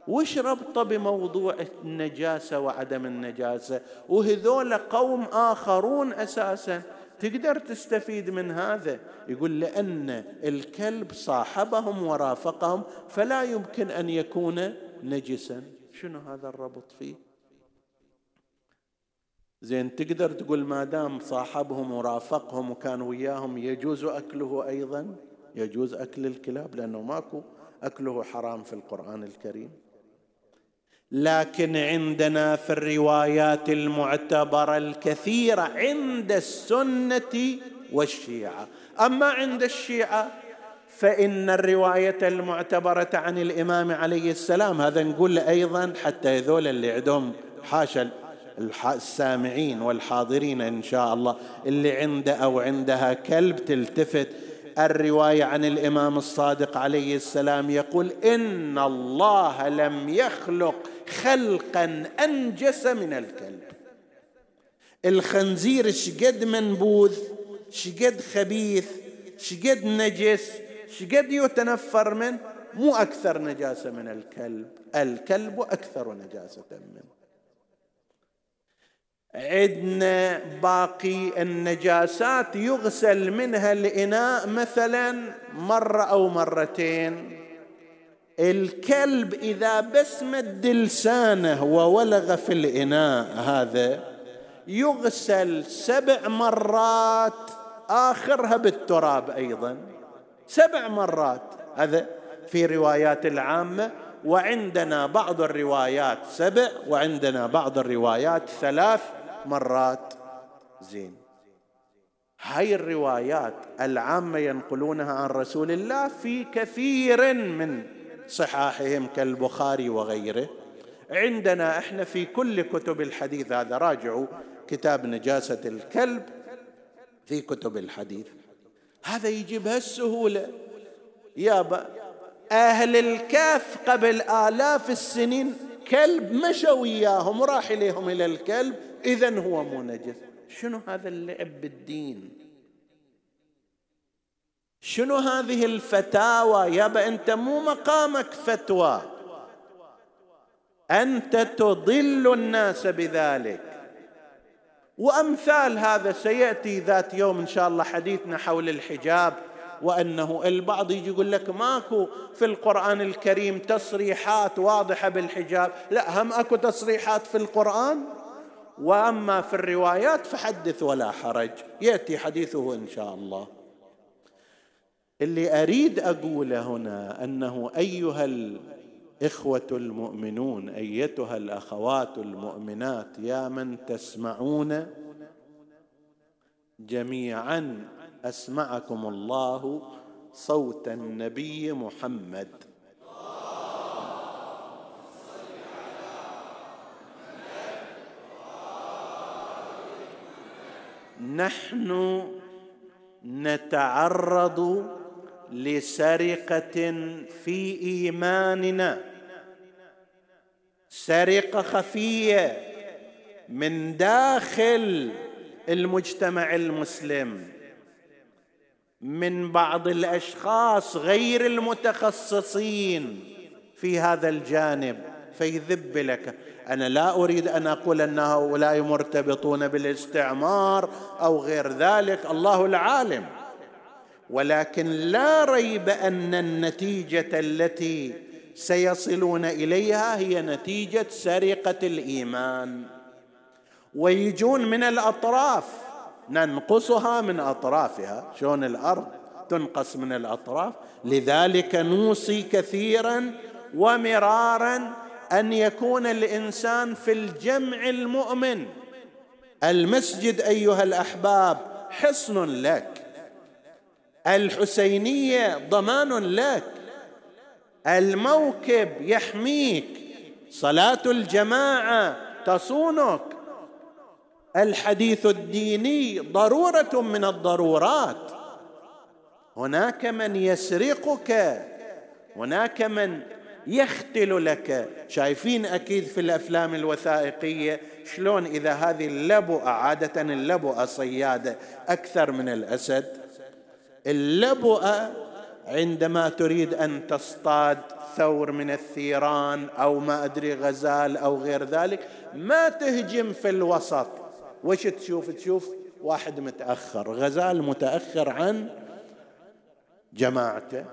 وش ربطه بموضوع النجاسة وعدم النجاسة؟ وهذول قوم آخرون أساسا. تقدر تستفيد من هذا؟ يقول لأن الكلب صاحبهم ورافقهم فلا يمكن أن يكون نجسا. شنو هذا الربط فيه؟ زين تقدر تقول ما دام صاحبهم ورافقهم وكان وياهم يجوز أكله أيضا؟ يجوز أكل الكلاب لأنه ماكو أكله حرام في القرآن الكريم. لكن عندنا في الروايات المعتبرة الكثيرة عند السنة والشيعة. أما عند الشيعة فإن الرواية المعتبرة عن الإمام عليه السلام هذا نقول أيضا حتى هذول اللي عندهم حاشا السامعين والحاضرين إن شاء الله اللي عنده أو عندها كلب تلتفت. الرواية عن الإمام الصادق عليه السلام يقول إن الله لم يخلق خلقا أنجس من الكلب. الخنزير شقد منبوذ شقد خبيث شقد نجس شقد يتنفر منه مو أكثر نجاسة من الكلب. الكلب أكثر نجاسة منه عندنا باقي النجاسات يغسل منها الإناء مثلا مرة أو مرتين. الكلب إذا بس مد لسانه وولغ في الإناء هذا يغسل سبع مرات آخرها بالتراب أيضا. سبع مرات. هذا في روايات العامة وعندنا بعض الروايات سبع وعندنا بعض الروايات ثلاث مرات. زين. هاي الروايات العامة ينقلونها عن رسول الله في كثير من صحاحهم كالبخاري وغيره. عندنا إحنا في كل كتب الحديث هذا راجعوا كتاب نجاسة الكلب في كتب الحديث. هذا يجي بهالسهوله يابا أهل الكهف قبل آلاف السنين كلب مشى وياهم وراح إليهم إلى الكلب إذا هو مو نجس. شنو هذا اللعب بالدين؟ شنو هذه الفتاوى؟ يابا أنت مو مقامك فتوى. أنت تضل الناس بذلك. وأمثال هذا سيأتي ذات يوم إن شاء الله حديثنا حول الحجاب وأنه البعض يجي يقول لك ماكو في القرآن الكريم تصريحات واضحة بالحجاب. لا هم أكو تصريحات في القرآن وأما في الروايات فحدث ولا حرج. يأتي حديثه إن شاء الله. اللي أريد أقوله هنا أنه أيها الاخوه المؤمنون أيتها الأخوات المؤمنات يا من تسمعون جميعا أسمعكم الله صوت النبي محمد. نحن نتعرض لسرقة في إيماننا. سرقة خفية من داخل المجتمع المسلم من بعض الأشخاص غير المتخصصين في هذا الجانب. فيذب لك. أنا لا أريد أن أقول أن هؤلاء مرتبطون بالاستعمار أو غير ذلك. الله العالم. ولكن لا ريب أن النتيجة التي سيصلون إليها هي نتيجة سرقة الإيمان. ويجون من الأطراف ننقصها من أطرافها. شلون الأرض تنقص من الأطراف؟ لذلك نوصي كثيرا ومرارا أن يكون الإنسان في الجمع المؤمن. المسجد أيها الأحباب حصن لك. الحسينية ضمان لك. الموكب يحميك. صلاة الجماعة تصونك. الحديث الديني ضرورة من الضرورات. هناك من يسرقك. هناك من يختل لك. شايفين أكيد في الأفلام الوثائقية شلون إذا هذه اللبؤه عاده اللبؤه صياده أكثر من الأسد. اللبؤه عندما تريد أن تصطاد ثور من الثيران أو ما أدري غزال أو غير ذلك ما تهجم في الوسط. وش تشوف؟ تشوف واحد متأخر غزال متأخر عن جماعته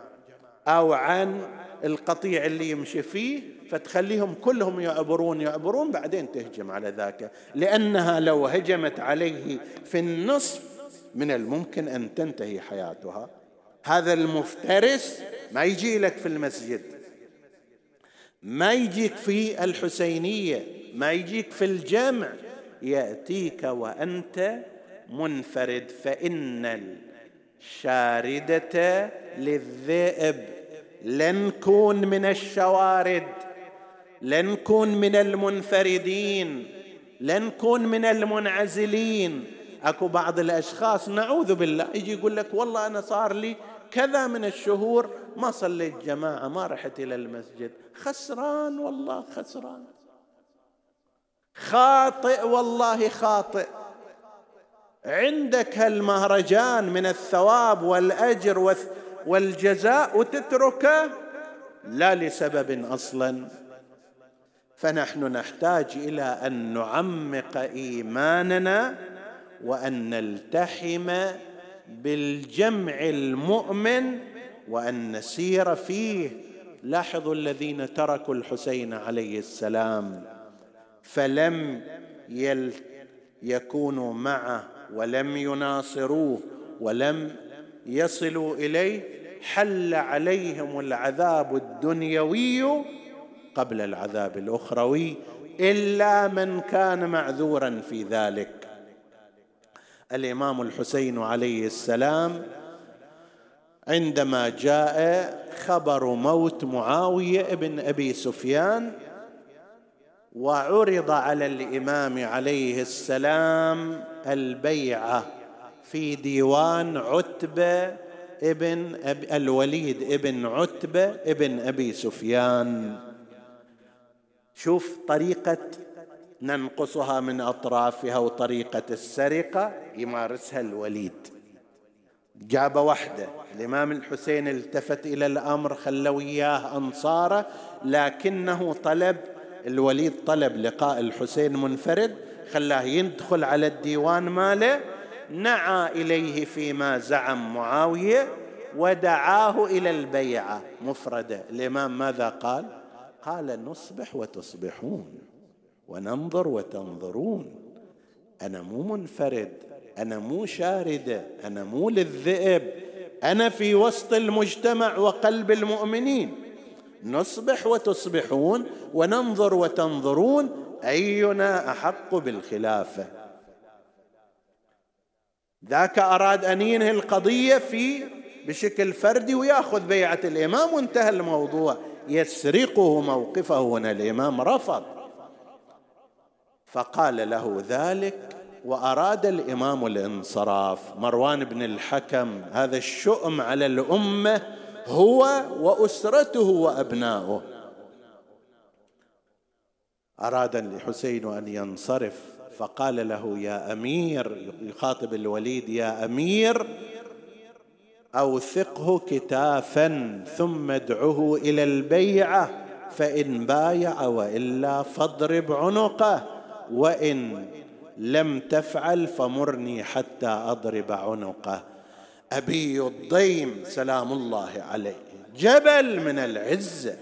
أو عن القطيع اللي يمشي فيه فتخليهم كلهم يعبرون يعبرون بعدين تهجم على ذاك. لأنها لو هجمت عليه في النصف من الممكن أن تنتهي حياتها. هذا المفترس ما يجي لك في المسجد. ما يجيك في الحسينية ما يجيك في الجامع يأتيك وأنت منفرد فإن الشاردة للذئب لن كون من الشوارد لن كون من المنفردين لن كون من المنعزلين. أكو بعض الأشخاص نعوذ بالله يجي يقول لك والله أنا صار لي كذا من الشهور ما صليت جماعة ما رحت إلى المسجد. خسران والله خسران. خاطئ والله خاطئ. عندك هالمهرجان من الثواب والأجر والجزاء وتتركه؟ لا لسبب أصلا. فنحن نحتاج إلى أن نعمق إيماننا وأن نلتحم بالجمع المؤمن وأن نسير فيه. لاحظوا الذين تركوا الحسين عليه السلام. فلم يل يكونوا معه ولم يناصروه ولم يصلوا إليه. حل عليهم العذاب الدنيوي قبل العذاب الأخروي إلا من كان معذورا في ذلك. الإمام الحسين عليه السلام عندما جاء خبر موت معاوية بن أبي سفيان وعرض على الإمام عليه السلام البيعة في ديوان عتبة ابن أبي الوليد ابن عتبة ابن أبي سفيان. شوف طريقة ننقصها من أطرافها وطريقة السرقة يمارسها الوليد. جاب وحده. الإمام الحسين التفت إلى الأمر خلوا اياه انصاره لكنه طلب الوليد طلب لقاء الحسين منفرد خلاه يدخل على الديوان ماله نعى إليه فيما زعم معاوية ودعاه إلى البيعة. مفرده. الإمام ماذا قال؟ قال نصبح وتصبحون. وننظر وتنظرون. أنا مو منفرد أنا مو شارده أنا مو للذئب. أنا في وسط المجتمع وقلب المؤمنين. نصبح وتصبحون وننظر وتنظرون أينا أحق بالخلافة. ذاك أراد أن ينهي القضية في بشكل فردي ويأخذ بيعة الإمام. وانتهى الموضوع. يسرقه موقفه هنا. الإمام رفض. فقال له ذلك وأراد الإمام الانصراف. مروان بن الحكم هذا الشؤم على الأمة هو وأسرته وابناؤه أراد الحسين أن ينصرف فقال له يا أمير يخاطب الوليد يا أمير أوثقه كتافا ثم ادعه إلى البيعة فإن بايع وإلا فاضرب عنقه. وإن لم تفعل فمرني حتى أضرب عنقه. أبي الضيم سلام الله عليه. جبل من العزه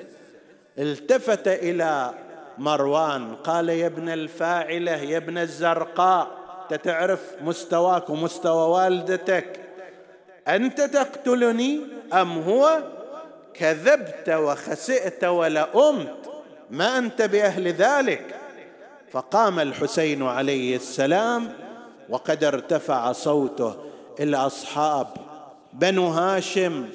التفت إلى مروان قال يا ابن الفاعلة يا ابن الزرقاء تعرف مستواك ومستوى والدتك؟ أنت تقتلني أم هو؟ كذبت وخسئت ولأمت. ما أنت بأهل ذلك؟ فقام الحسين عليه السلام وقد ارتفع صوته. الأصحاب بنو هاشم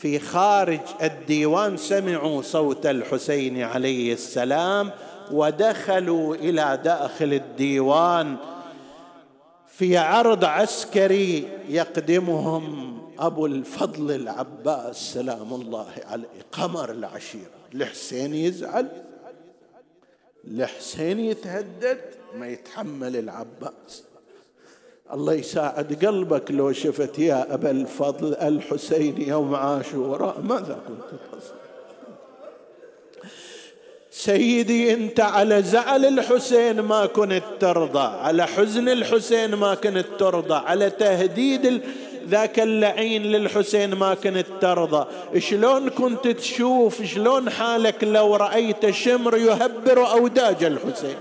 في خارج الديوان سمعوا صوت الحسين عليه السلام ودخلوا إلى داخل الديوان في عرض عسكري يقدمهم أبو الفضل العباس. سلام الله عليه. قمر العشيرة. الحسين يزعل الحسين يتهدد ما يتحمل العباس. الله يساعد قلبك لو شفت يا أبا الفضل الحسين يوم عاشوراء ماذا كنت تصنع؟ سيدي أنت على زعل الحسين ما كنت ترضى على حزن الحسين ما كنت ترضى على تهديد ذاك اللعين للحسين ما كنت ترضى. شلون كنت تشوف؟ شلون حالك لو رأيت شمر يهبر أوداج الحسين؟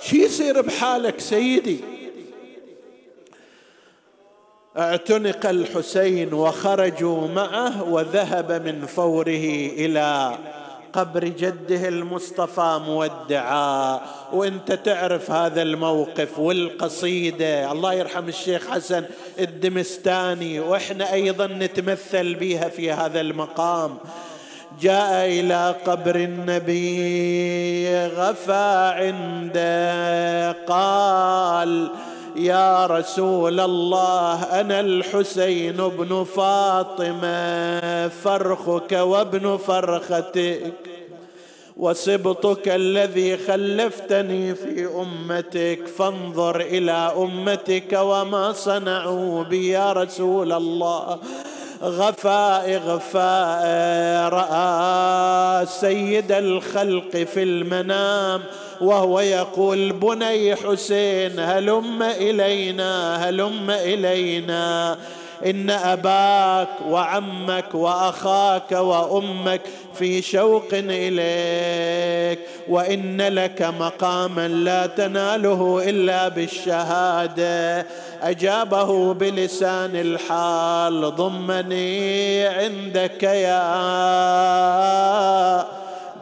شي يصير بحالك سيدي؟ اعتنق الحسين وخرجوا معه وذهب من فوره إلى قبر جده المصطفى مودعا. وانت تعرف هذا الموقف والقصيدة. الله يرحم الشيخ حسن الدمستاني. وإحنا أيضا نتمثل بها في هذا المقام. جاء إلى قبر النبي غفى عنده. قال يا رسول الله أنا الحسين بن فاطمة فرخك وابن فرختك وسبطك الذي خلفتني في أمتك فانظر إلى أمتك وما صنعوا بي يا رسول الله. غفاء غفاء رأى سيد الخلق في المنام وهو يقول بني حسين هلم إلينا هلم إلينا. إن أباك وعمك وأخاك وأمك في شوق إليك. وإن لك مقاما لا تناله إلا بالشهادة. أجابه بلسان الحال ضمني عندك يا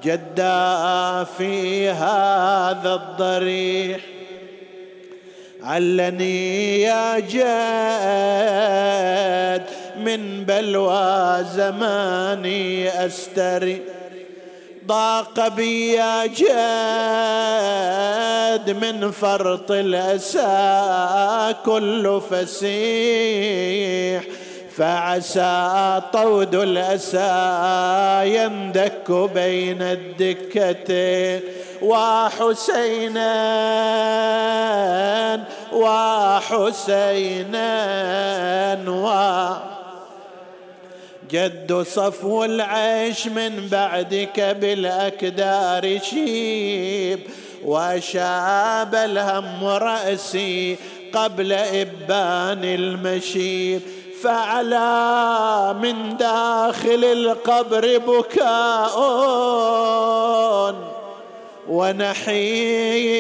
جدا في هذا الضريح. علني يا جاد من بلوى زماني أستري. ضاق بي يا جاد من فرط الأسى كل فسيح. فعسى طود الأسى يندك بين الدكتين وحسينا وحسينا و جد صفو العيش من بعدك بالأكدار شيب وشاب الهم رأسي قبل إبان المشيب. فعلى من داخل القبر بكاء ونحيب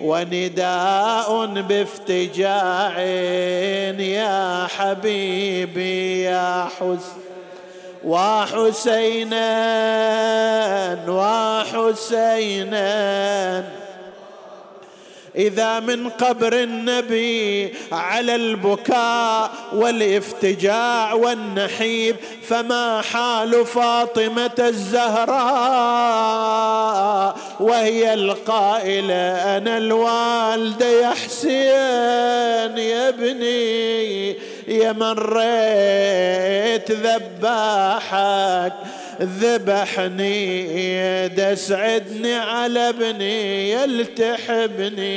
ونداء بافتجاع يا حبيبي يا حسن وحسينا وحسينا إذا من قبر النبي على البكاء والإفتجاع والنحيب فما حال فاطمة الزهراء؟ وهي القائلة أنا الوالده يا حسين يا ابني يا من ريت ذباحك. ذبحني دسعدني على ابني يلتحبني.